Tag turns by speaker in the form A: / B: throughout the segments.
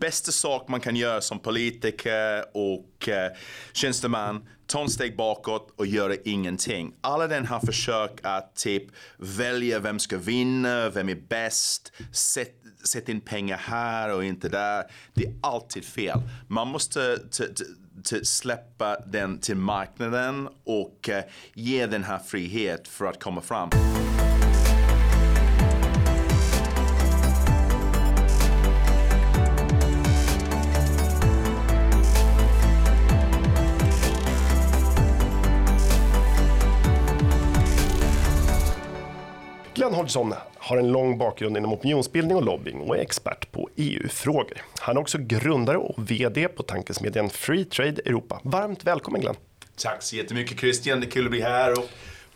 A: bästa sak man kan göra som politiker och eh, tjänsteman, ta en steg bakåt och göra ingenting. Alla den här försök att typ välja vem ska vinna, vem är bäst, sätt, sätt in pengar här och inte där. Det är alltid fel. Man måste släppa den till marknaden och eh, ge den här frihet för att komma fram.
B: Hodgson har en lång bakgrund inom opinionsbildning och lobbying och är expert på EU-frågor. Han är också grundare och VD på tankesmedjan Free Trade Europa. Varmt välkommen Glenn!
A: Tack så jättemycket Christian, det är kul att bli här och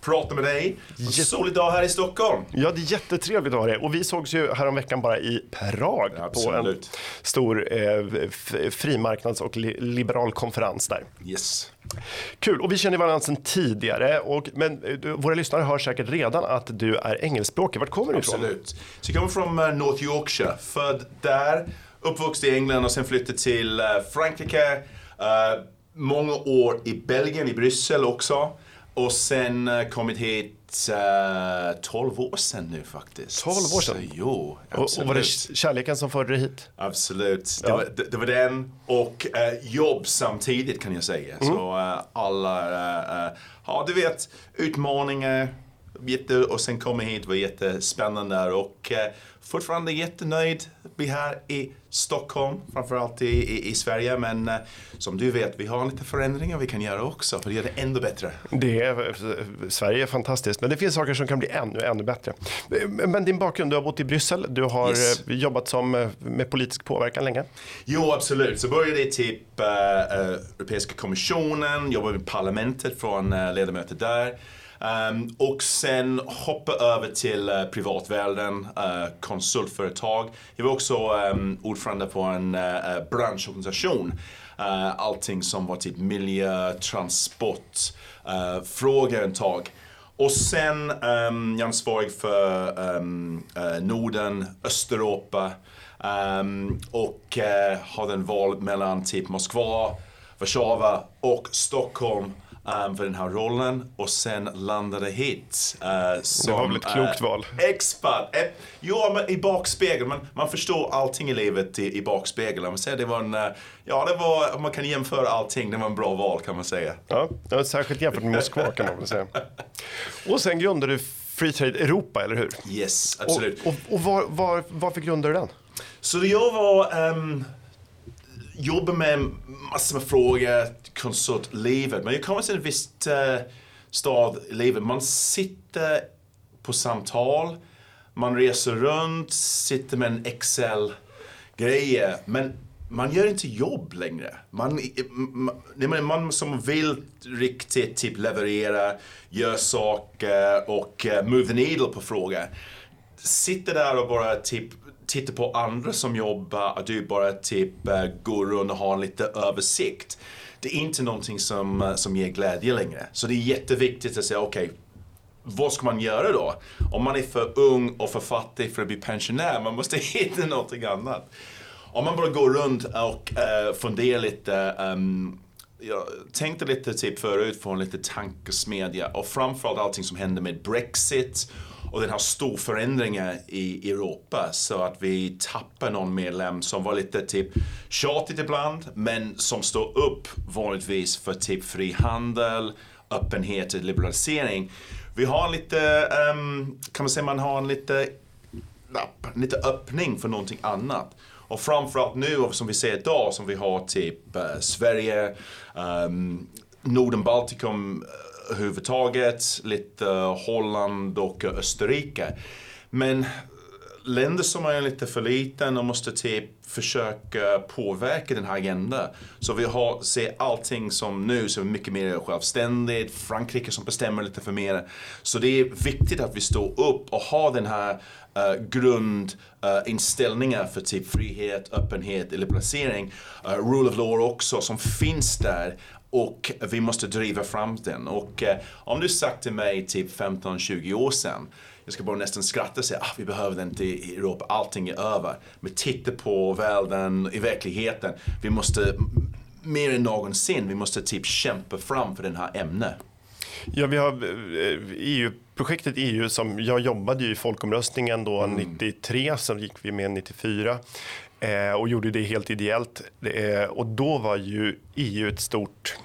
A: prata med dig. En solig dag här i Stockholm.
B: Ja, det är jättetrevligt att ha det. Och vi sågs ju häromveckan bara i Prag Absolut. på en stor eh, frimarknads och li liberal konferens där.
A: Yes.
B: Kul, och vi känner varandra sedan tidigare. Och, men eh, våra lyssnare hör säkert redan att du är engelskspråkig. Vart kommer du ifrån?
A: Absolut. Så jag kommer från uh, North Yorkshire. Född där, uppvuxen i England och sen flyttade till uh, Frankrike. Uh, många år i Belgien, i Bryssel också. Och sen uh, kommit hit uh, 12 år sedan nu faktiskt.
B: 12 år sedan? Så,
A: jo,
B: absolut. Och, och var det kärleken som förde dig hit?
A: Absolut. Ja. Det, var, det, det, var den och uh, jobb samtidigt kan jag säga. Mm. Så uh, alla, ja du vet, utmaningar jätte, och sen komma hit var jättespännande och eh, fortfarande jättenöjd att bli här i Stockholm, framförallt i, i, i Sverige. Men eh, som du vet, vi har lite förändringar vi kan göra också för att göra det ännu bättre.
B: Det är, Sverige är fantastiskt, men det finns saker som kan bli ännu, ännu bättre. Men din bakgrund, du har bott i Bryssel, du har yes. Eh, jobbat som, eh, med politisk påverkan länge.
A: Jo, absolut. Så började i typ uh, Europeiska kommissionen, jobbade i parlamentet från uh, ledamöter där. Um, och sen hoppa över till uh, privatvärlden, uh, konsultföretag. Jag var också um, ordförande på en uh, branschorganisation. Uh, allting som var typ miljö, transport, uh, frågor ett tag. Och sen um, jag ansvarig för um, uh, Norden, Östeuropa um, och uh, hade en val mellan typ Moskva, Warszawa och Stockholm um, för den här rollen och sen landade hit.
B: Uh, som, det var väl ett klokt uh, val?
A: Expert! Eh, ja, men i bakspegeln. Man, man förstår allting i livet i, i bakspegeln. Man säger det var en, uh, ja, det var, man kan jämföra allting. Det var en bra val kan man säga.
B: Ja, särskilt jämfört med Moskva kan man väl säga. Och sen grundade du Free Trade Europa, eller hur?
A: Yes, absolut.
B: Och, och, och var, var, varför grundade du den?
A: Så jag var... Um, jobbar med massor med frågor, konsultlivet. Men jag kommer till en viss uh, stad i livet. Man sitter på samtal, man reser runt, sitter med en Excel-grejer. Men man gör inte jobb längre. Man, man, man som vill riktigt typ leverera, gör saker och uh, move the needle på frågor. Sitter där och bara typ tittar på andra som jobbar, och du bara typ uh, går runt och har lite översikt. Det är inte någonting som, eh, som ger glädje längre. Så det är jätteviktigt att säga, okej, okay, vad ska man göra då? Om man är för ung och för fattig för att bli pensionär, man måste hitta någonting annat. Om man bara går runt och uh, funderar lite ehm, um, jag tänkte lite typ förut från lite tankesmedja och framförallt allting som hände med Brexit och den här stor förändringen i Europa så att vi tappar någon medlem som var lite typ tjatigt ibland men som står upp vanligtvis för typ frihandel, öppenhet och liberalisering. Vi har lite, um, kan man säga man har en lite, lite öppning för någonting annat. Och framförallt nu som vi ser idag som vi har typ uh, Sverige, ehm, um, Norden, Baltikum eh, överhuvudtaget, lite Holland och Österrike. Men länder som är lite för liten och måste typ försöka påverka den här agendan. Så vi har, ser allting som nu som är mycket mer självständigt, Frankrike som bestämmer lite för mer. Så det är viktigt att vi står upp och har den här eh, uh, grundinställningen eh, uh, för typ frihet, öppenhet, liberalisering, uh, rule of law också som finns där och vi måste driva fram den. Och eh, om du sagt till mig typ 15-20 år sedan, jag ska bara nästan skratta och säga ah, vi behöver den inte i Europa, allting är över. Men titta på världen i verkligheten. Vi måste mer än någonsin, vi måste typ kämpa fram för den här ämnet.
B: Ja, vi har EU-projektet EU som jag jobbade ju i folkomröstningen då mm. 93, sen gick vi med 94 eh, och gjorde det helt ideellt. Eh, och då var ju EU ett stort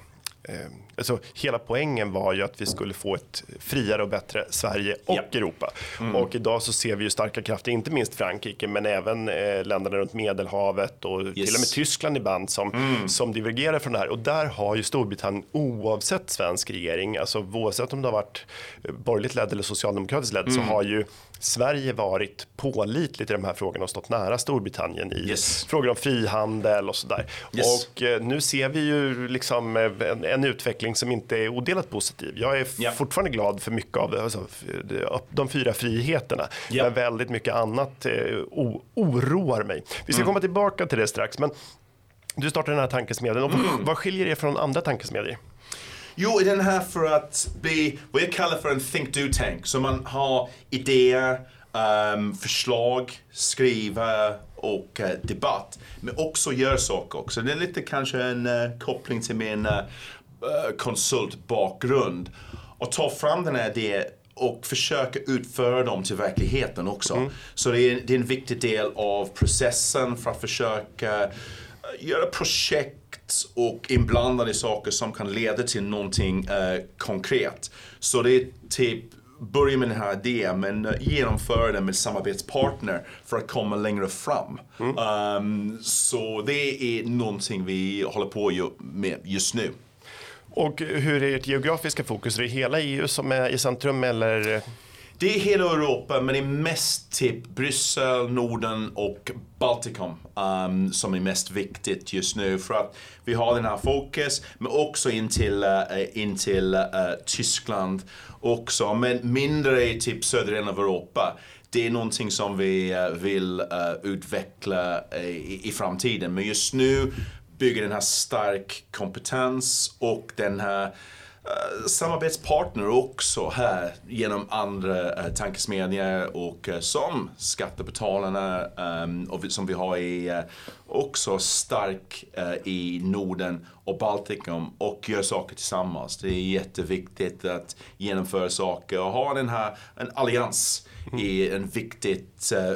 B: eh, Alltså, hela poängen var ju att vi skulle få ett friare och bättre Sverige och ja. Europa. Mm. Och idag så ser vi ju starka krafter, inte minst Frankrike, men även eh, länderna runt Medelhavet och yes. till och med Tyskland ibland som, mm. som divergerar från det här. Och där har ju Storbritannien oavsett svensk regering, alltså oavsett om det har varit borgerligt ledd eller socialdemokratiskt ledd, mm. så har ju Sverige varit pålitligt i de här frågorna och stått nära Storbritannien i yes. frågor om frihandel och sådär. Yes. Och eh, nu ser vi ju liksom eh, en, en, utveckling som inte är odelat positiv. Jag är yeah. fortfarande glad för mycket av alltså, de fyra friheterna, yeah. men väldigt mycket annat eh, oroar mig. Vi ska mm. komma tillbaka till det strax, men du startade den här tankesmedjan. Och mm. Vad skiljer det från andra tankesmedjor?
A: Jo, den här för att bli vad jag kallar för en think do tank. Så man har idéer, um, förslag, skriva och uh, debatt. Men också gör saker också. Det är lite kanske en uh, koppling till min uh, konsultbakgrund. Och ta fram den här idén och försöka utföra dem till verkligheten också. Mm. Så det är, det är en viktig del av processen för att försöka göra projekt och inblandade i saker som kan leda till någonting eh, konkret. Så det är typ börja med den här idén men uh, genomföra den med samarbetspartner för att komma längre fram. Mm. Um, så det är någonting vi håller på med just nu.
B: Och hur är ert geografiska fokus? Är det hela EU som är i centrum eller?
A: Det är hela Europa, men det är mest typ Bryssel, Norden och Baltikum um, som är mest viktigt just nu. För att vi har den här fokus, men också in till, uh, in till uh, Tyskland också. Men mindre i typ södra delen av Europa. Det är någonting som vi uh, vill utveckla i, i framtiden. Men just nu bygger den här stark kompetens och den här Eh, samarbetspartner också här genom andra uh, tankesmedjor och uh, som Skattebetalarna um, och som vi har i, uh, också stark i Norden och Baltikum och gör saker tillsammans. Det är jätteviktigt att genomföra saker och ha den här en allians mm. är en viktig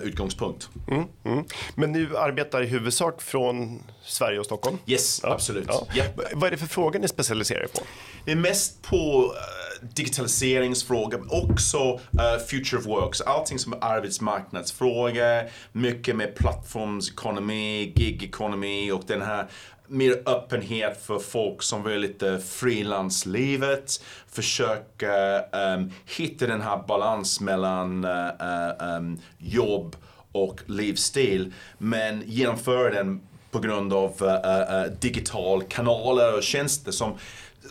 A: utgångspunkt.
B: Mm, mm. Men ni arbetar i huvudsak från Sverige och Stockholm?
A: Yes, ja. absolut. Ja.
B: Yeah. Vad är det för frågor ni specialiserar er på?
A: Det är mest på uh, digitaliseringsfrågor, men också uh, future of work. Så allting som är arbetsmarknadsfrågor, mycket med plattformsekonomi, gig-ekonomi och den här mer öppenhet för folk som vill lite frilanslivet. Försöka um, hitta den här balansen mellan uh, um, jobb och livsstil. Men genomföra den på grund av uh, uh, digital kanaler och tjänster som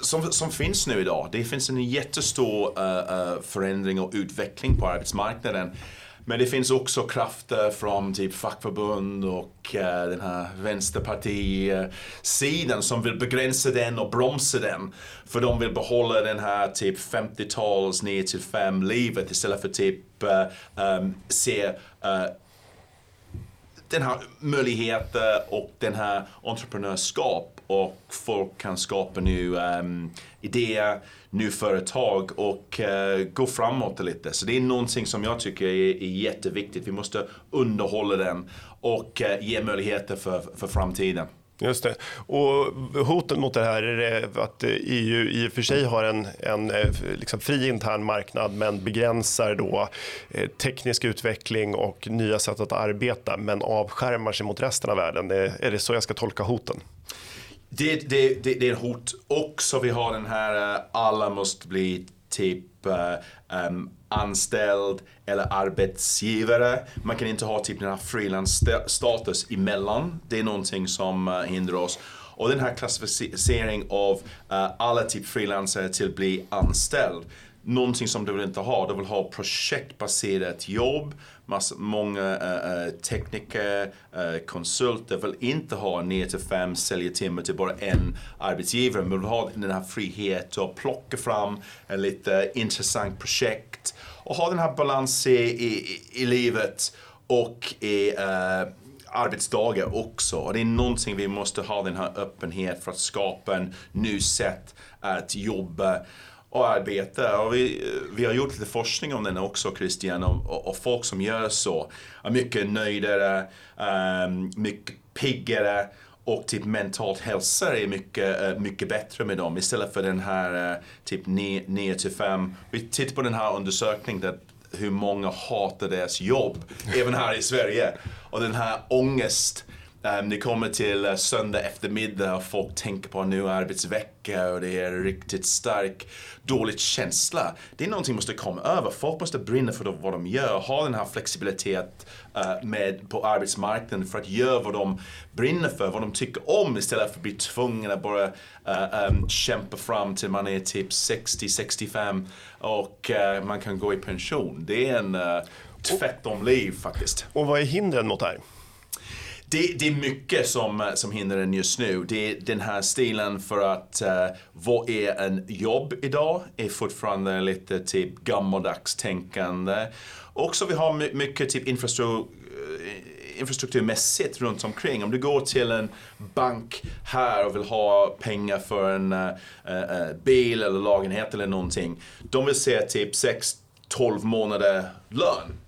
A: som, som finns nu idag. Det finns en jättestor uh, uh, förändring och utveckling på arbetsmarknaden. Men det finns också krafter från typ fackförbund och eh, den här vänsterpartisidan som vill begränsa den och bromsa den. För de vill behålla den här typ 50-tals 9 till 5 livet istället för typ um, se uh, den här möjligheten och den här entreprenörskap och folk kan skapa nya um, idéer, nya företag och uh, gå framåt lite. Så det är någonting som jag tycker är, är jätteviktigt. Vi måste underhålla den och uh, ge möjligheter för, för framtiden.
B: Just det. Och hoten mot det här är att EU i och för sig har en, en eh, liksom fri intern marknad men begränsar då teknisk utveckling och nya sätt att arbeta men avskärmar sig mot resten av världen. Är det så jag ska tolka hoten?
A: Det, det, det, det är ett hot. Också vi har den här, eh, alla måste bli typ um, anställd eller arbetsgivare. Man kan inte ha typ den här frilansstatus emellan. Det är någonting som uh, hindrar oss. Och den här klassificeringen av uh, alla typ frilansare till att bli anställd någonting som du vill inte ha. Du vill ha projektbaserat jobb, massa, många äh, tekniker, äh, konsulter vill inte ha 9 till 5 säljartimmar till bara en arbetsgivare. Men vill ha den här friheten att plocka fram en lite intressant projekt och ha den här balansen i, i, i livet och i äh, arbetsdagar också. Och det är någonting vi måste ha den här öppenhet för att skapa en ny sätt att jobba och arbeta. Och vi, vi har gjort lite forskning om den också Christian och, och, och folk som gör så är mycket nöjdare, um, mycket piggare och typ mentalt hälsa är mycket, uh, mycket bättre med dem istället för den här uh, typ 9 till 5. Vi tittar på den här undersökningen där hur många hatar deras jobb, även här i Sverige. Och den här ångest Um, det kommer till uh, söndag eftermiddag och folk tänker på en ny arbetsvecka och det är riktigt stark, dålig känsla. Det är någonting som måste komma över. Folk måste brinna för vad de gör, ha den här flexibilitet uh, med, på arbetsmarknaden för att göra vad de brinner för, vad de tycker om istället för att bli tvungna att bara uh, um, kämpa fram till man är typ 60-65 och uh, man kan gå i pension. Det är en uh, tvärtom liv faktiskt.
B: Och vad är hindren mot det här?
A: Det, det, är mycket som, som hindrar den just nu. Det är den här stilen för att uh, vad är en jobb idag? är fortfarande lite typ gammaldags tänkande. Också vi har mycket typ infrastruktur eh, infrastrukturmässigt runt omkring. Om du går till en bank här och vill ha pengar för en uh, uh, bil eller lägenhet eller någonting. De vill se typ 6-12 månader lön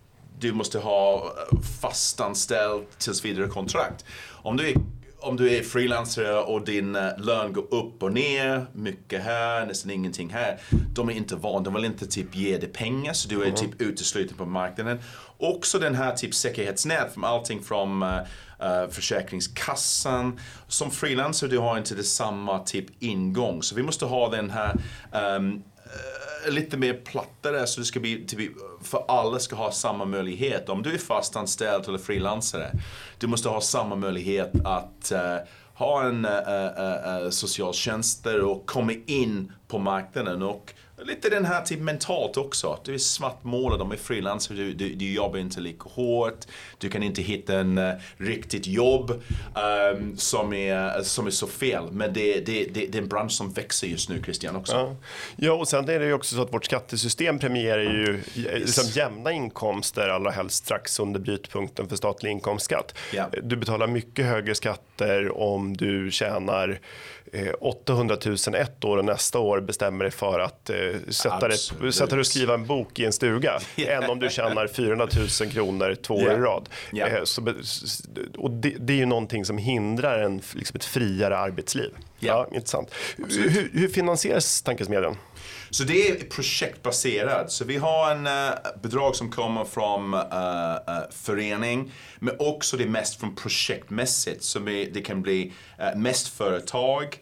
A: du måste ha fastanställt tills vidare kontrakt. Om du är om du är frilansare och din eh, lön går upp och ner, mycket här, nästan ingenting här. De är inte vana, de vill inte typ ge dig pengar så du är mm. typ utesluten på marknaden. Också den här typ säkerhetsnät från allting från uh, Försäkringskassan. Som frilansare du har inte det samma typ ingång. Så vi måste ha den här um, lite mer plattare så det ska bli, typ, för alla ska ha samma möjlighet. Om du är fastanställd eller frilansare, du måste ha samma möjlighet att uh, ha en uh, uh, socialtjänster och komma in på marknaden. Och lite den här typ mentalt också. Du är svartmålad, de är frilansare, du, du, du, jobbar inte lika hårt. Du kan inte hitta en uh, riktigt jobb um, som, är, som är så fel. Men det, det, det, det är en bransch som växer just nu, Christian, också.
B: Ja. ja, och sen är det ju också så att vårt skattesystem premierar ju yes. liksom jämna inkomster, allra helst strax under brytpunkten för statlig inkomstskatt. Yeah. Du betalar mycket högre skatter om du tjänar 800 000 ett år och nästa år bestämmer dig för att eh, sätta, dig, sätta dig och skriva en bok i en stuga yeah. än om du tjänar 400 000 kronor två yeah. år i rad. Yeah. Eh, så, och det, det, är ju någonting som hindrar en, liksom ett friare arbetsliv. Ja, intressant. Hur, hur finansieras tankesmedjan?
A: Så det är projektbaserat. Så vi har en uh, bidrag som kommer från uh, uh, förening, men också det mest från projektmässigt. Så det kan bli mest företag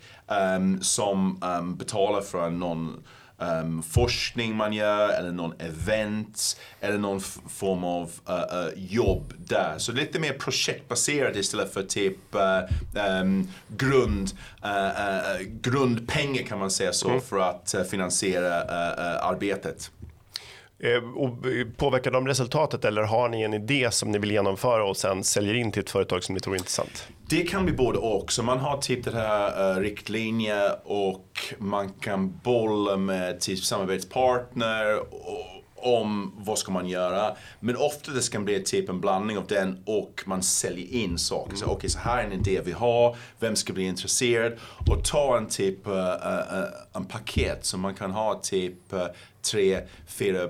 A: um, som um, betalar för någon um, forskning man gör eller någon event eller någon form av uh, uh, jobb där. Så lite mer projektbaserat istället för typ uh, um, grund, grundpengar kan man säga så mm. för att finansiera arbetet.
B: Och påverkar de resultatet eller har ni en idé som ni vill genomföra och sen säljer in till ett företag som ni tror är intressant?
A: Det kan bli både och. Så man har typ det här uh, riktlinjer och man kan bolla med typ samarbetspartner och, om vad ska man göra. Men ofta det ska bli typ en blandning av den och man säljer in saker. Mm. Så, Okej, okay, så här är en idé vi har, vem ska bli intresserad? Och ta en typ uh, uh, en paket som man kan ha typ tre, fyra Eh,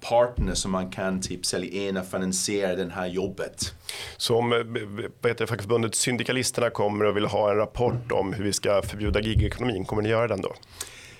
A: partner som man kan typ sälja in och finansiera det här jobbet.
B: Så om eh, fackförbundet Syndikalisterna kommer och vill ha en rapport om hur vi ska förbjuda gigekonomin, kommer ni göra den då?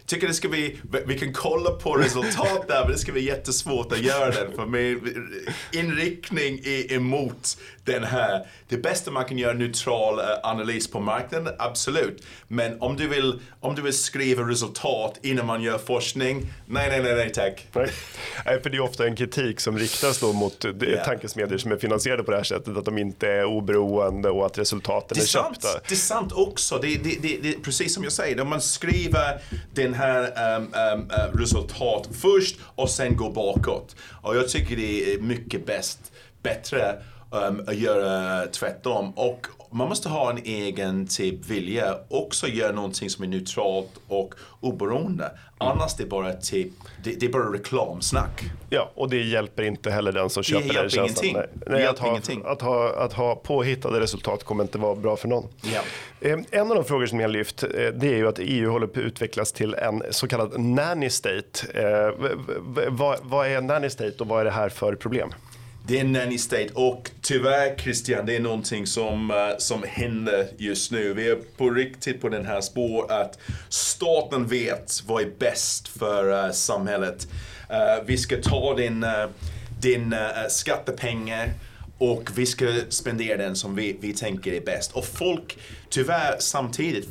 A: Tycker det ska bli, vi kan kolla på resultat där men det ska bli jättesvårt att göra den för min inriktning är emot den här. Det bästa man kan göra neutral eh, analys på marknaden, absolut. Men om du vill, om du vill skriva resultat innan man gör forskning, nej, nej, nej, nej tack.
B: Nej, för det är ofta en kritik som riktas då mot yeah. tankesmedier som är finansierade på det här sättet, att de inte är oberoende och att resultaten är, är köpta.
A: Det är sant också, det, det, det, det, precis som jag säger, om man skriver den här um, um, uh, resultat först och sen gå bakåt. Och jag tycker det är mycket bäst, bättre um, att göra tvärtom. Och man måste ha en egen typ vilja, också göra någonting som är neutralt och oberoende. Annars det är bara typ, det, det är bara reklamsnack.
B: Ja, och det hjälper inte heller den som köper den tjänsten.
A: ingenting.
B: Nej,
A: Det
B: Nej, att, ha,
A: ingenting.
B: Att, ha, att ha påhittade resultat kommer inte vara bra för någon.
A: Ja.
B: Eh, En av de frågor som jag lyft eh, det är ju att EU håller på att utvecklas till en så kallad nanny state. Eh, Vad, vad är nanny state och vad är det här för problem?
A: Det är en nanny state och tyvärr Christian, det är någonting som, eh, som händer just nu. Vi är på riktigt på den här spår att staten vet vad är bäst för uh, samhället. Uh, vi ska ta din, uh, din uh, skattepengar och vi ska spendera den som vi, vi tänker är bäst. Och folk, tyvärr samtidigt,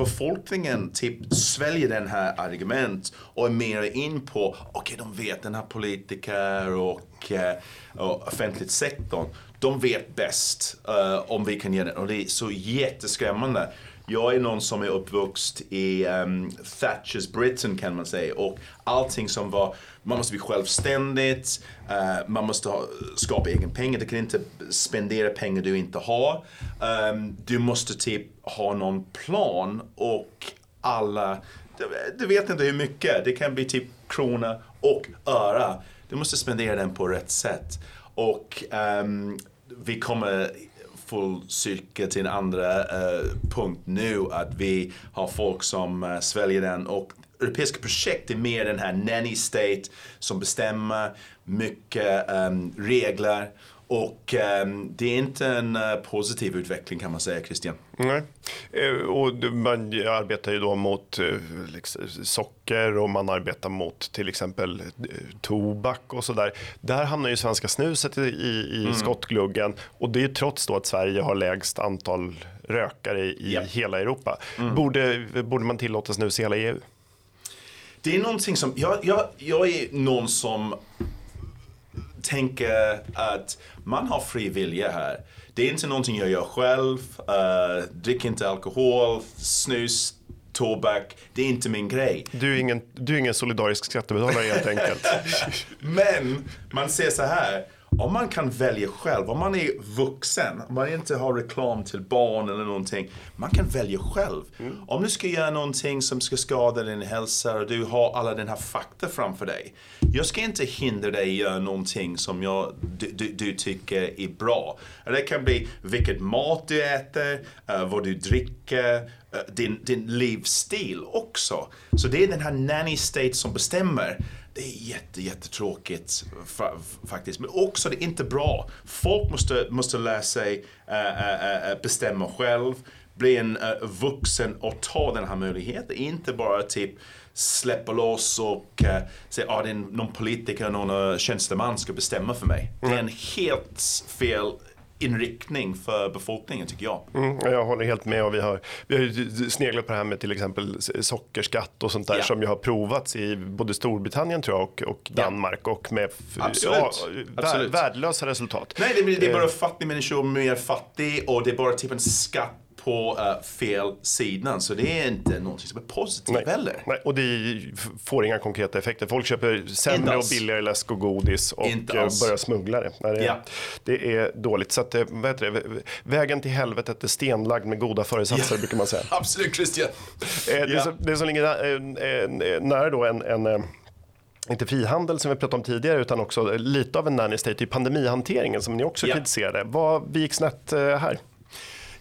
A: befolkningen typ sväljer den här argument och är mer in på, okej de vet den här politiker och, eh, och offentligt sektorn, de vet bäst uh, om vi kan ge den. och det är så jätteskrämmande. Jag är någon som är uppvuxen i um, Thatchers Britain kan man säga och allting som var, man måste bli självständigt, uh, man måste ha, skapa egen pengar, du kan inte spendera pengar du inte har. Um, du måste typ ha någon plan och alla, du, du vet inte hur mycket, det kan bli typ krona och öra. Du måste spendera den på rätt sätt. Och um, vi kommer full cirkel till en andra eh, punkt nu att vi har folk som uh, sväljer den. Och europeiska projekt är mer den här nanny state som bestämmer mycket um, regler och um, det är inte en uh, positiv utveckling kan man säga Christian.
B: Nej. Eh, Och man arbetar ju då mot eh, liksom, socker och man arbetar mot till exempel eh, tobak och sådär. Där hamnar ju svenska snuset i, i, i skottgluggen och det är trots då att Sverige har lägst antal rökare i
A: Ja.
B: hela Europa. Borde, borde man tillåta snus i hela EU?
A: Det är någonting som, jag, jag, jag är någon som tänker att man har fri vilja här. Det är inte någonting jag gör själv, uh, drick inte alkohol, snus, tobak. Det är inte min grej.
B: Du är ingen, du är ingen solidarisk skattebetalare helt enkelt.
A: Men man ser så här. Om man kan välja själv, om man är vuxen, om man inte har reklam till barn eller någonting. Man kan välja själv. Om du ska göra någonting som ska skada din hälsa och du har alla den här fakta framför dig. Jag ska inte hindra dig göra någonting som jag, du, du, du tycker är bra. Det kan bli vilket mat du äter, eh, vad du dricker, eh, din, din livsstil också. Så det är den här nanny state som bestämmer. Det är jätte, jättetråkigt fa- faktiskt. Men också det är inte bra. Folk måste, måste lära sig äh, äh, bestämma själv. Bli en äh, vuxen och ta den här möjligheten. Inte bara typ släppa loss och äh, säga att ah, det är någon politiker, någon tjänsteman ska bestämma för mig. Det är en helt fel inriktning för befolkningen tycker jag.
B: Mm, jag håller helt med och vi har, vi har ju sneglat på det här med till exempel sockerskatt och sånt där
A: Ja.
B: som ju har provats i både Storbritannien tror jag och, och Danmark och med
A: Absolut. Absolut.
B: värdelösa resultat.
A: Nej, det, det är
B: Eh.
A: bara fattiga människor mer fattig och det är bara typ en skatt på eh, fel sidan. Så det är inte någonting som är positivt heller.
B: Nej, och det får inga konkreta effekter. Folk köper sämre och billigare läsk och godis och eh, börjar smuggla det. Nej, det,
A: Ja.
B: det är dåligt. Så att, eh, vad heter det? Vägen till helvetet är stenlagd med goda föresatser brukar man säga.
A: Absolut Christian.
B: Det,
A: Ja.
B: som, det som ligger nä- nära då en, en inte frihandel som vi pratade om tidigare utan också lite av en nanny state i pandemihanteringen som ni också
A: Ja.
B: kritiserade. Vad gick snett här?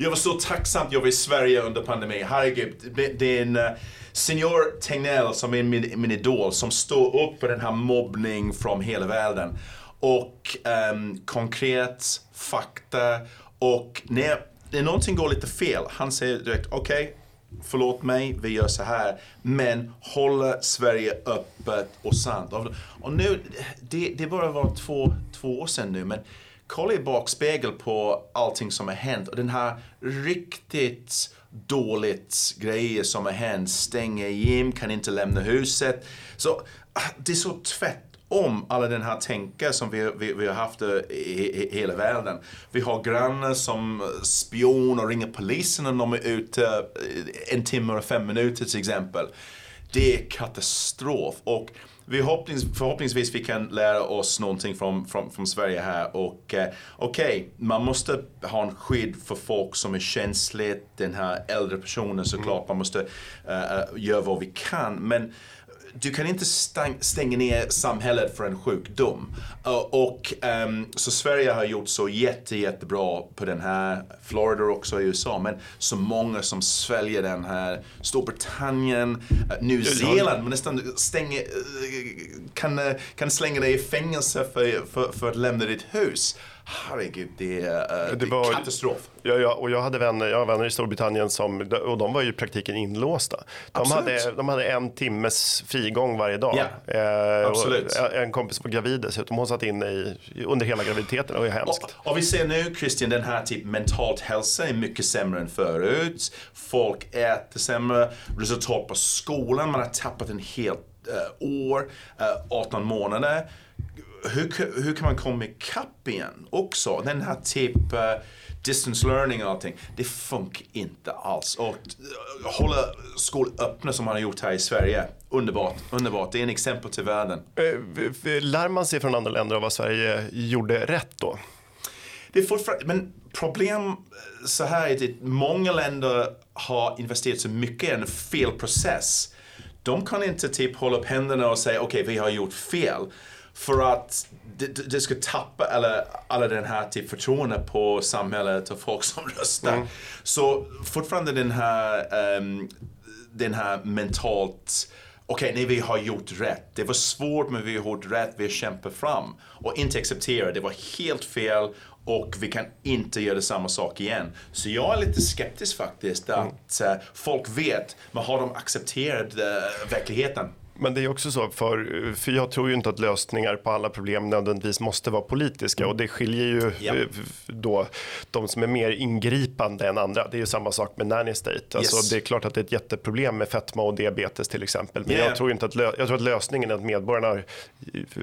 A: Jag var så tacksam att jag var i Sverige under pandemin. Herregud, det är en eh, senior Tegnell som är min, min idol som står upp för den här mobbning från hela världen. Och um, konkret fakta och när, när någonting går lite fel, han säger direkt okej, förlåt mig, vi gör så här. Men håller Sverige öppet och sant. Och, och nu, det, det bara var två, två år sedan nu, men kolla i bakspegel på allting som har hänt och den här riktigt dåligt grejer som har hänt. Stänger gym, kan inte lämna huset. Så ah, det är så tvärtom alla den här tänker som vi, vi, vi har haft eh, i, i, i hela världen. Vi har grannar som spion och ringer polisen när de är ute eh, en timme och fem minuter till exempel det är katastrof. Och vi hoppas, förhoppningsvis vi kan lära oss någonting från, från, från Sverige här. Och eh, okej, okay, man måste ha en skydd för folk som är känsligt, den här äldre personen såklart. Mm. Man måste uh, göra vad vi kan. Men du kan inte stäng, stänga ner samhället för en sjukdom. Uh, och um, så Sverige har gjort så jätte, jättebra på den här, Florida också i USA, men så många som sväljer den här. Storbritannien, uh, New Zeeland, man nästan stänger, uh, kan, kan slänga dig i fängelse för, för, för att lämna ditt hus. Herregud, det är, uh, det var, katastrof.
B: Ja, ja, och jag hade vänner, jag har vänner i Storbritannien som, och de var ju i praktiken inlåsta. De, hade, de hade en timmes frigång varje dag.
A: Ja, eh, absolut.
B: en kompis var gravid dessutom, hon satt inne i, under hela graviditeten, det var ju hemskt.
A: Och, och, vi ser nu Christian, den här typ mentalt hälsa är mycket sämre än förut. Folk äter sämre, resultat på skolan, man har tappat en helt uh, år, uh, 18 månader hur, hur kan man komma ikapp igen också? Den här typ uh, distance learning och allting. Det funkar inte alls. Och uh, hålla skolor öppna som man har gjort här i Sverige. Underbart, underbart. Det är en exempel till världen.
B: Uh, lär man sig från andra länder av vad Sverige gjorde rätt då?
A: Det är fortfarande, men problem så här är det många länder har investerat så mycket i en fel process. De kan inte typ hålla upp händerna och säga okej, okay, vi har gjort fel. För att det, det ska tappa alla, alla den här typ förtroende på samhället och folk som röstar. Mm. Så fortfarande den här, um, den här mentalt okej, okay, nej, vi har gjort rätt. Det var svårt, men vi har gjort rätt. Vi har kämpat fram. Och inte acceptera, det var helt fel och vi kan inte göra samma sak igen. Så jag är lite skeptisk faktiskt att mm. folk vet, men har de accepterat uh, verkligheten?
B: Men det är också så, för, för jag tror ju inte att lösningar på alla problem nödvändigtvis måste vara politiska och det skiljer ju ja. då de som är mer ingripande än andra. Det är ju samma sak med nanny state. Alltså, yes. Det är klart att det är ett jätteproblem med fetma och diabetes till exempel. Men yeah. jag, tror inte att jag tror att lösningen är att medborgarna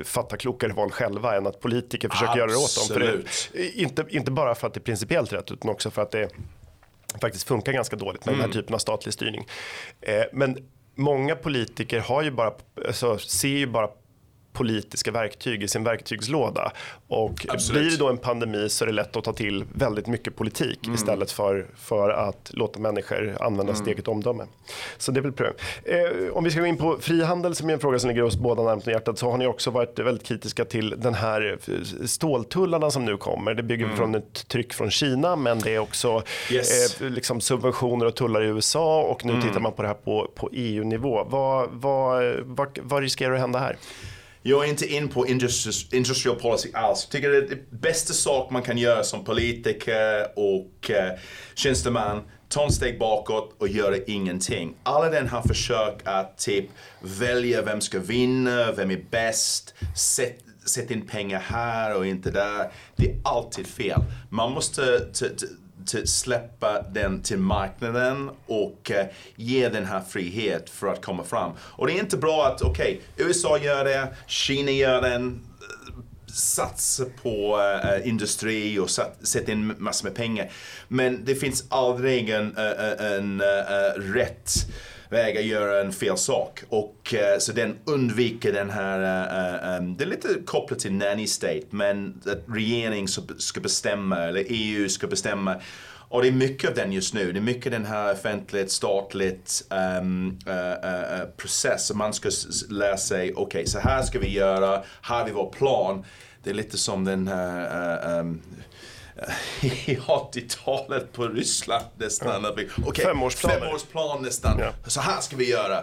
B: fattar klokare val själva än att politiker försöker Absolut. göra det åt dem. För det, inte, inte bara för att det är principiellt rätt utan också för att det faktiskt funkar ganska dåligt med mm. den här mm. typen av statlig styrning. Eh, men många politiker har ju bara, alltså, ser ju bara politiska verktyg i sin verktygslåda. Och Absolut. blir det då en pandemi så är det lätt att ta till väldigt mycket politik mm. istället för, för att låta människor använda mm. sitt eget omdöme. Så det är väl problem. Eh, om vi ska gå in på frihandel som är en fråga som ligger oss båda närmast om hjärtat så har ni också varit väldigt kritiska till den här ståltullarna som nu kommer. Det bygger mm. från ett tryck från Kina men det är också yes. eh, liksom subventioner och tullar i USA och nu mm. tittar man på det här på, på EU-nivå. Vad, vad, vad, vad riskerar att hända här?
A: Jag är inte in på industrial policy alls. Jag tycker det är det bästa sak man kan göra som politiker och eh, tjänsteman. Ta en steg bakåt och göra ingenting. Alla den här försök att typ välja vem ska vinna, vem är bäst, sätt, sätt in pengar här och inte där. Det är alltid fel. Man måste att släppa den till marknaden och eh, ge den här frihet för att komma fram. Och det är inte bra att, okej, okay, USA gör det, Kina gör den, eh, satsa på uh, industri och sätta in massor med pengar. Men det finns aldrig en, en, en rätt väga göra en fel sak. Och uh, så den undviker den här, uh, um, det är lite kopplat till nanny state, men att regeringen ska bestämma, eller EU ska bestämma och det är mycket av den just nu. Det är mycket den här offentligt, statligt um, uh, uh, process. Man ska lära sig, okej, okay, så här ska vi göra, här har vi vår plan. Det är lite som den här um, i 80-talet på Ryssland nästan. Ja.
B: Okay, Femårsplaner.
A: Femårsplan nästan. Ja. Så här ska vi göra.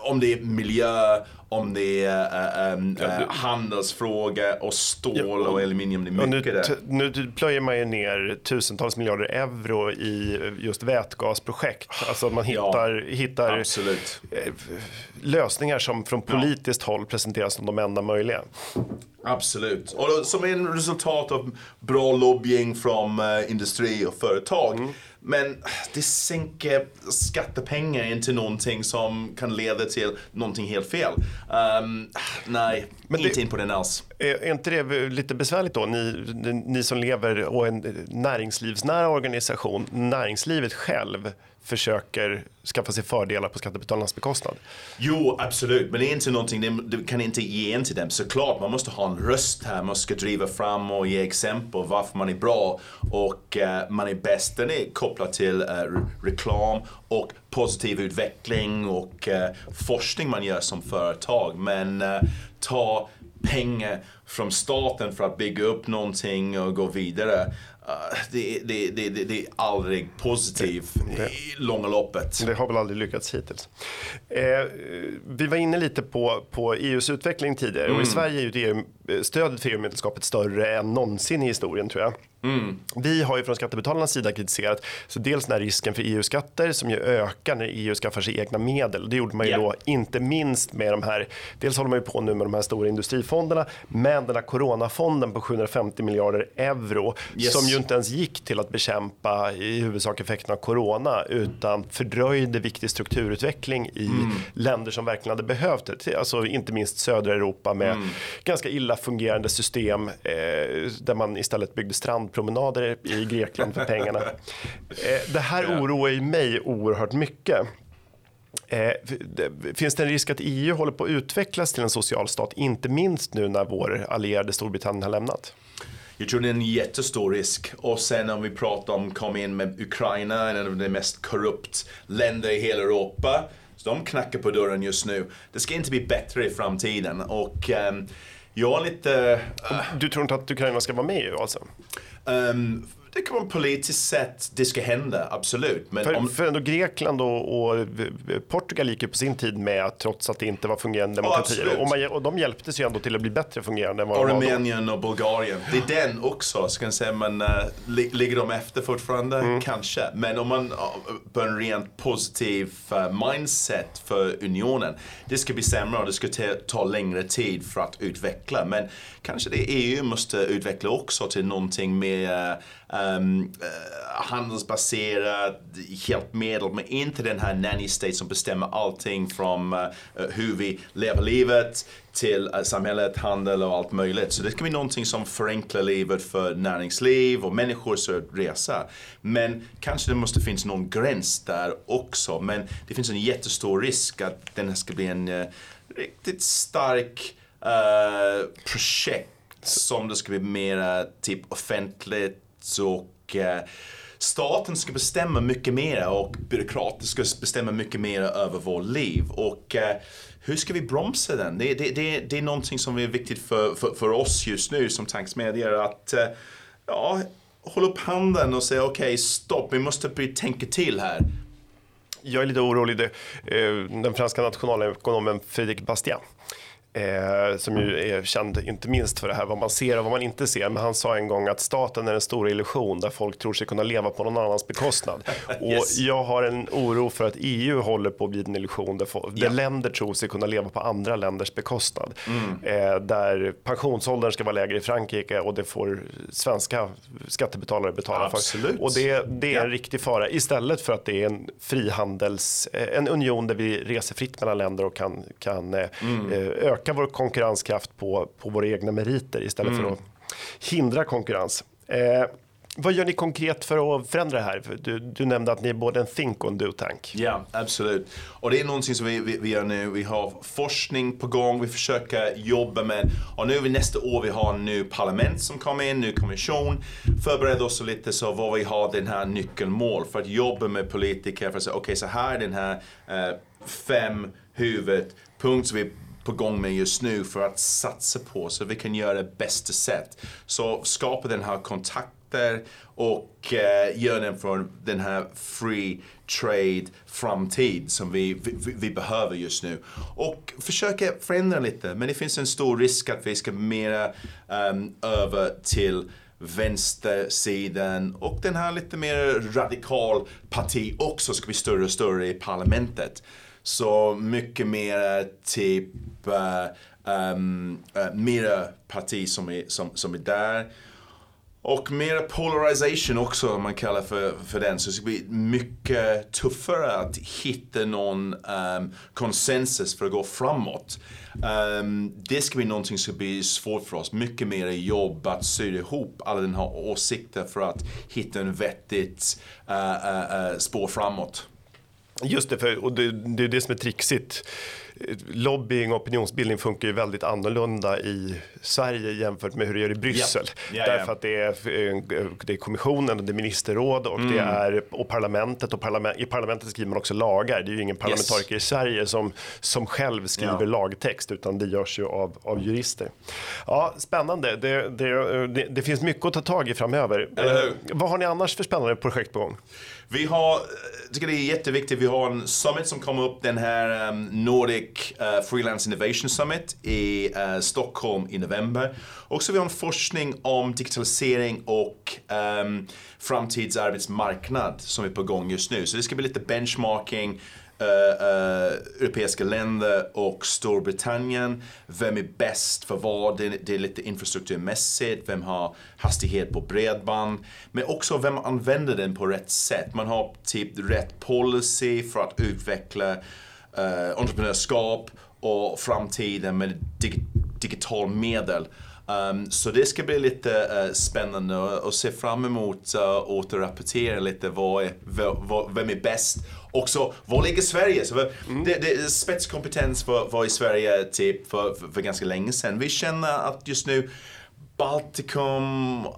A: Om det är miljö, om det är äh, äh, handelsfråga och stål ja, och, och aluminium. Det är mycket
B: nu, nu plöjer man ju ner tusentals miljarder euro i just vätgasprojekt. Alltså man hittar, ja, hittar eh, lösningar som från politiskt håll presenteras som de enda möjliga.
A: Absolut. Och som en resultat av bra lobbying från uh, industri och företag. Mm. Men det sänker skattepengar inte någonting som kan leda till någonting helt fel. Um, nej, Men inte det, in på den alls.
B: Är inte det lite besvärligt då? Ni, ni som lever och en näringslivsnära organisation, näringslivet själv försöker skaffa sig fördelar på skattebetalarnas bekostnad.
A: Jo, absolut. Men det är inte någonting, du kan inte ge in till dem. Såklart, man måste ha en röst här. Man ska driva fram och ge exempel varför man är bra och uh, man är bäst. Den är kopplad till uh, reklam och positiv utveckling och uh, forskning man gör som företag. Men ta pengar från staten för att bygga upp någonting och gå vidare. Uh, det, det, det, det, är aldrig positivt i långa loppet.
B: Det har väl aldrig lyckats hittills. Eh, vi var inne lite på, på EUs utveckling tidigare mm. och i mm. Sverige är ju EU, stödet för EU-medlemskapet större än någonsin i historien tror jag. Mm. Vi har ju från skattebetalarnas sida kritiserat så dels den här risken för EU-skatter som ju ökar när EU skaffar sig egna medel. Det gjorde man ju yeah. då inte minst med de här, dels håller man ju på nu med de här stora industrifonderna, men den här coronafonden på 750 miljarder euro yes. som ju inte ens gick till att bekämpa i huvudsak effekterna av corona utan fördröjde viktig strukturutveckling i mm. länder som verkligen hade behövt det. Alltså inte minst södra Europa med mm. ganska illa fungerande system eh, där man istället byggde strandpromenader i Grekland för pengarna. Eh, det här oroar ju mig oerhört mycket. Eh, finns det en risk att EU håller på att utvecklas till en socialstat, inte minst nu när vår allierade Storbritannien har lämnat?
A: Jag tror det är en jättestor risk. Och sen om vi pratar om kom in med Ukraina, en av de mest korrupt länder i hela Europa. Så de knackar på dörren just nu. Det ska inte bli bättre i framtiden. Och um, jag är lite...
B: Uh, du tror inte att Ukraina ska vara med i EU alltså?
A: Um, det kan vara politiskt sett det ska hända, absolut.
B: Men för, om... för ändå Grekland och, och, Portugal gick ju på sin tid med trots att det inte var fungerande demokratier. Oh, och, man, och de hjälptes ju ändå till att bli bättre fungerande än vad
A: och Rumänien och Bulgarien. Det är den också, ska jag säga, men uh, ligger de efter fortfarande? Mm. Kanske. Men om man på en rent positiv uh, mindset för unionen. Det ska bli sämre och det ska ta längre tid för att utveckla. Men kanske det EU måste utveckla också till någonting mer um, handelsbaserad hjälpmedel men inte den här nanny state som bestämmer allting från uh, hur vi lever livet till uh, samhället, handel och allt möjligt. Så det ska bli någonting som förenklar livet för näringsliv och människor som resa. Men kanske det måste finnas någon gräns där också. Men det finns en jättestor risk att den ska bli en uh, riktigt stark projekt som det ska bli mera typ offentligt och eh, staten ska bestämma mycket mer och byråkrater ska bestämma mycket mer över vårt liv. Och eh, hur ska vi bromsa den? Det, det, det, det är någonting som är viktigt för, för, för oss just nu som tankesmedjare att eh, ja, hålla upp handen och säga okej, okay, stopp, vi måste tänka till här.
B: Jag är lite orolig. Den franska nationalekonomen Frédéric Bastiat Eh, som ju är känd inte minst för det här vad man ser och vad man inte ser. Men han sa en gång att staten är en stor illusion där folk tror sig kunna leva på någon annans bekostnad. yes. Och jag har en oro för att EU håller på att bli en illusion där, folk, ja. där länder tror sig kunna leva på andra länders bekostnad. Mm. Eh, där pensionsåldern ska vara lägre i Frankrike och det får svenska skattebetalare betala
A: Absolut.
B: för. Och det, det är ja. en riktig fara istället för att det är en frihandels, eh, en union där vi reser fritt mellan länder och kan, kan eh, mm. öka öka vår konkurrenskraft på, på våra egna meriter istället mm. för att hindra konkurrens. Eh, vad gör ni konkret för att förändra det här? Du, du nämnde att ni är både en think och en do-tank.
A: Ja, absolut. Och det är någonting som vi, vi, vi, gör nu. Vi har forskning på gång, vi försöker jobba med, och nu är vi nästa år, vi har ny parlament som kommer in, ny kommission. Förbereda oss lite så vad vi har den här nyckelmål för att jobba med politiker för att säga okej okay, så här är den här eh, fem huvudpunkter vi på gång med just nu för att satsa på så vi kan göra det bästa sätt. Så skapa den här kontakter och eh, gör den för den här free trade framtid som vi, vi, vi, behöver just nu. Och försöka förändra lite men det finns en stor risk att vi ska mera um, över till vänstersidan och den här lite mer radikal parti också ska bli större och större i parlamentet. Så mycket mer typ eh, ehm, eh, uh, um, uh, mera parti som är, som, som är där. Och mer polarisation också, om man kallar för, för den. Så det ska bli mycket tuffare att hitta någon ehm, um, konsensus för att gå framåt. Um, det ska bli någonting som blir svårt för oss. Mycket mer jobb att sy ihop alla den här åsikter för att hitta en vettigt uh, uh, uh, spår framåt.
B: Just det, för, och det, det är det som är trixigt. Lobbying och opinionsbildning funkar ju väldigt annorlunda i Sverige jämfört med hur det gör i Bryssel.
A: Ja. Ja,
B: Därför
A: ja.
B: att det är, eh, det är kommissionen och det är ministerråd och, det är, och parlamentet. Och parlament, I parlamentet skriver man också lagar. Det är ju ingen parlamentariker i Sverige som, som själv skriver lagtext utan det görs ju av, av jurister. Ja, spännande. Det, det, det, det finns mycket att ta tag i framöver.
A: Eller hur?
B: Eh, vad har ni annars för spännande projekt på gång?
A: Vi har, jag tycker det är jätteviktigt, vi har en summit som kommer upp, den här ehm, Nordic eh, Freelance Innovation Summit i eh, Stockholm i november. Och så har vi har en forskning om digitalisering och um, framtidsarbetsmarknad som är på gång just nu. Så det ska bli lite benchmarking, uh, uh, europeiska länder och Storbritannien. Vem är bäst för vad? Det är, det är lite infrastrukturmässigt. Vem har hastighet på bredband? Men också vem använder den på rätt sätt. Man har typ rätt policy för att utveckla uh, entreprenörskap och framtiden med dig, digital medel. Um, så det ska bli lite eh, spännande och, och se fram emot uh, återrapportera lite vad är, vad, vem är bäst. Också, var ligger Sverige? Så, det, det är spetskompetens var, var i Sverige typ för, för, för ganska länge sedan. Vi känner att just nu Baltikum, uh,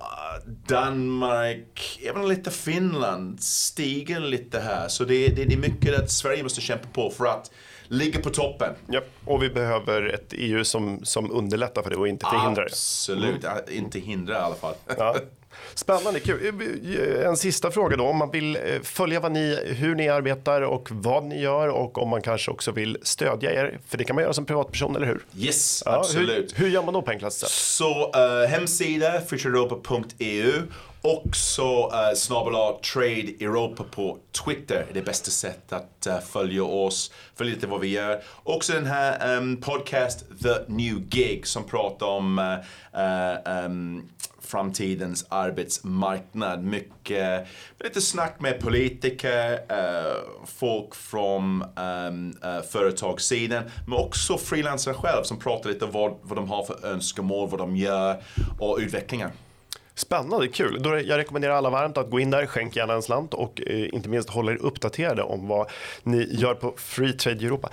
A: Danmark, även lite Finland stiger lite här. Så det, det, det är mycket att Sverige måste kämpa på för att ligga på toppen.
B: Ja, och vi behöver ett EU som, som underlättar för det och inte förhindrar det.
A: Absolut, Ja, inte hindra i alla fall.
B: Ja. Spännande, kul. En sista fråga då. Om man vill eh, följa vad ni, hur ni arbetar och vad ni gör och om man kanske också vill stödja er. För det kan man göra som privatperson, eller hur?
A: Yes,
B: Ja,
A: absolut.
B: Hur, hur gör man då på enklast sätt?
A: Så uh, hemsida futureeuropa.eu och så uh, snabel Trade Europa på Twitter är det bästa sättet att uh, följa oss, följa lite vad vi gör. Också den här um, podcast The New Gig som pratar om uh, um, framtidens arbetsmarknad. Mycket, lite snack med politiker, eh, folk från ehm, eh, företagssidan, men också frilansare själv som pratar lite om vad, vad de har för önskemål, vad de gör och utvecklingar.
B: Spännande, kul. Då jag rekommenderar alla varmt att gå in där, skänk gärna en slant och eh, inte minst hålla er uppdaterade om vad ni gör på Free Trade Europa.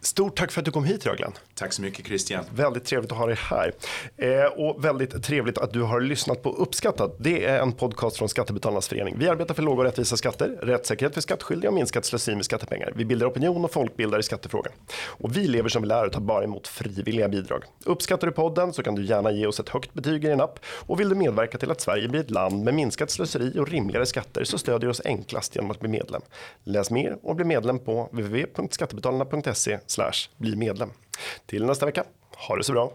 B: Stort tack för att du kom hit Röglen.
A: Tack så mycket Christian.
B: Väldigt trevligt att ha dig här. Eh, och väldigt trevligt att du har lyssnat på Uppskattat. Det är en podcast från Skattebetalarnas förening. Vi arbetar för låga och rättvisa skatter, rättssäkerhet för skattskyldiga och minskat slöseri med skattepengar. Vi bildar opinion och folkbildar i skattefrågan. Och vi lever som vi lär och tar bara emot frivilliga bidrag. Uppskattar du podden så kan du gärna ge oss ett högt betyg i din app. Och vill du medverka till att Sverige blir ett land med minskat slöseri och rimligare skatter så stödjer du oss enklast genom att bli medlem. Läs mer och bli medlem på www.skattebetalarna.se bli medlem. Till nästa vecka, ha det så bra.